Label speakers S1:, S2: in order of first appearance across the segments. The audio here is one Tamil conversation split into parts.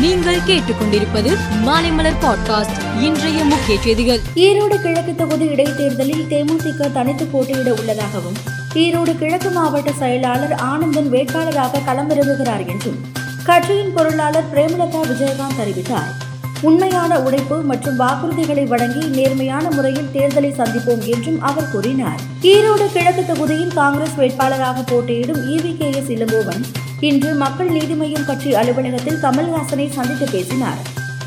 S1: நீங்கள் கேட்டுக்கொண்டிருப்பது மாலைமலர் பாட்காஸ்ட் இன்றைய முக்கிய செய்திகள்.
S2: ஈரோடு கிழக்கு தொகுதி இடைத்தேர்தலில் தேமுதிக தனித்து போட்டியிட உள்ளதாகவும் ஈரோடு கிழக்கு மாவட்ட செயலாளர் ஆனந்தன் வேட்பாளராக களமிறங்குகிறார் என்றும் கட்சியின் பொருளாளர் பிரேமலதா விஜயகாந்த் அறிவித்தார். உண்மையான உழைப்பு மற்றும் வாக்குறுதிகளை வழங்கி நேர்மையான முறையில் தேர்தலை சந்திப்போம் என்றும் அவர் கூறினார். ஈரோடு கிழக்கு தொகுதியில் காங்கிரஸ் வேட்பாளராக போட்டியிடும் இவி கே எஸ் இளங்கோவன் இன்று மக்கள் நீதி மய்யம் கட்சி அலுவலகத்தில் கமல்ஹாசனை சந்தித்து பேசினார்.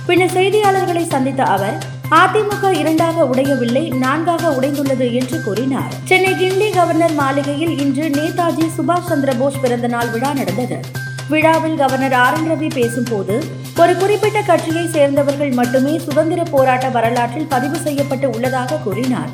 S2: பின்னர் செய்தியாளர்களை சந்தித்த அவர் அதிமுக இரண்டாக உடையவில்லை நான்காக உடைந்துள்ளது என்று கூறினார். சென்னை கிண்டி கவர்னர் மாளிகையில் இன்று நேதாஜி சுபாஷ் சந்திர போஸ் பிறந்த நாள் விழா நடந்தது. விழாவில் கவர்னர் ஆர் என் ரவி பேசும்போது ஒரு குறிப்பிட்ட கட்சியை சேர்ந்தவர்கள் மட்டுமே சுதந்திர போராட்ட வரலாற்றில் பதிவு செய்யப்பட்டு உள்ளதாக கூறினார்.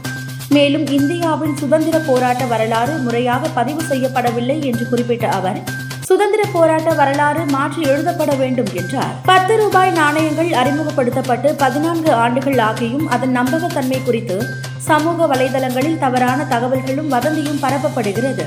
S2: மேலும் இந்தியாவின் சுதந்திர போராட்ட வரலாறு முறையாக பதிவு செய்யப்படவில்லை என்று குறிப்பிட்ட அவர் சுதந்திர போராட்ட வரலாறு மாற்றி எழுதப்பட வேண்டும் என்றார். பத்து ரூபாய் நாணயங்கள் அறிமுகப்படுத்தப்பட்டு பதினான்கு ஆண்டுகள் ஆகியும் அதன் நம்பகத்தன்மை குறித்து சமூக வலைதளங்களில் தவறான தகவல்களும் வதந்தியும் பரப்பப்படுகிறது.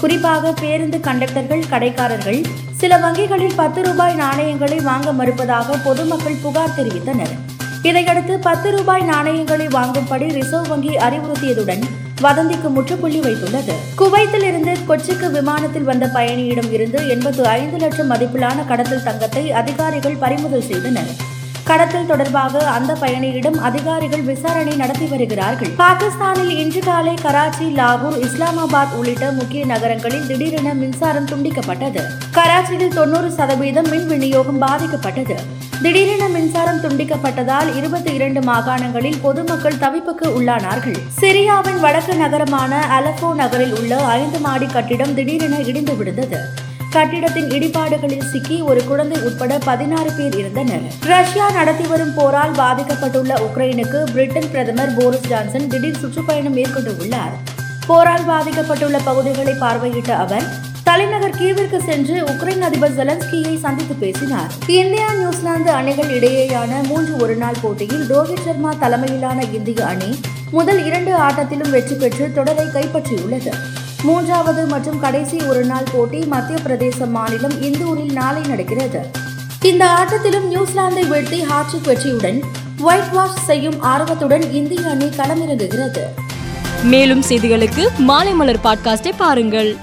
S2: குறிப்பாக பேருந்து கண்டக்டர்கள் கடைக்காரர்கள் சில வங்கிகளில் பத்து ரூபாய் நாணயங்களை வாங்க மறுப்பதாக பொதுமக்கள் புகார் தெரிவித்தனர். இதையடுத்து பத்து ரூபாய் நாணயங்களை வாங்கும்படி ரிசர்வ் வங்கி அறிவுறுத்தியதுடன் வதந்திக்கு முற்றுப்புள்ளி வைத்துள்ளது. குவைத்தில் இருந்து கொச்சிக்கு விமானத்தில் வந்த பயணியிடம் இருந்து எண்பத்து ஐந்து லட்சம் மதிப்பிலான கடத்தல் தங்கத்தை அதிகாரிகள் பறிமுதல் செய்தனர். கடத்தல் தொடர்பாக அந்த பயணியிடம் அதிகாரிகள் விசாரணை நடத்தி வருகிறார்கள். பாகிஸ்தானில் இன்று காலை கராச்சி லாகூர் இஸ்லாமாபாத் உள்ளிட்ட முக்கிய நகரங்களில் திடீரென மின்சாரம் துண்டிக்கப்பட்டது. கராச்சியில் தொண்ணூறு சதவீதம் மின் விநியோகம் பாதிக்கப்பட்டது. திடீரென மின்சாரம் துண்டிக்கப்பட்டதால் இருபத்தி இரண்டு மாகாணங்களில் பொதுமக்கள் தவிப்புக்கு உள்ளானார்கள். சிரியாவின் வடக்கு நகரமான அலப்போ நகரில் உள்ள ஐந்து மாடி கட்டிடம் திடீரென இடிந்து விழுந்தது. கட்டிடத்தின் இடிபாடுகளில் சிக்கி ஒரு குழந்தை உட்பட பதினாறு பேர் இருந்தனர் ரஷ்யா நடத்தி வரும் போரால் பாதிக்கப்பட்டுள்ள உக்ரைனுக்கு பிரிட்டன் பிரதமர் போரிஸ் ஜான்சன் திடீர் சுற்றுப்பயணம் மேற்கொண்டுள்ளார். போரால் பாதிக்கப்பட்டுள்ள பகுதிகளை பார்வையிட்ட அவர் தலைநகர் கீவிற்கு சென்று உக்ரைன் அதிபர் ஜெலன்ஸ்கியை சந்தித்து பேசினார். இந்தியா நியூசிலாந்து அணிகள் இடையேயான மூன்று ஒருநாள் போட்டியில் ரோஹித் சர்மா தலைமையிலான இந்திய அணி முதல் இரண்டு ஆட்டத்திலும் வெற்றி பெற்று தொடரை கைப்பற்றியுள்ளது. மூன்றாவது மற்றும் கடைசி ஒருநாள் போட்டி மத்திய பிரதேச மாநிலம் இந்தூரில் நாளை நடக்கிறது. இந்த ஆட்டத்திலும் நியூசிலாந்தை வீழ்த்தி ஹாட்ரிக் வெற்றியுடன் ஒயிட் வாஷ் செய்யும் ஆர்வத்துடன் இந்திய அணி களமிறங்குகிறது.
S1: மேலும் செய்திகளுக்கு மாலை மலர் பாட்காஸ்டை பாருங்கள்.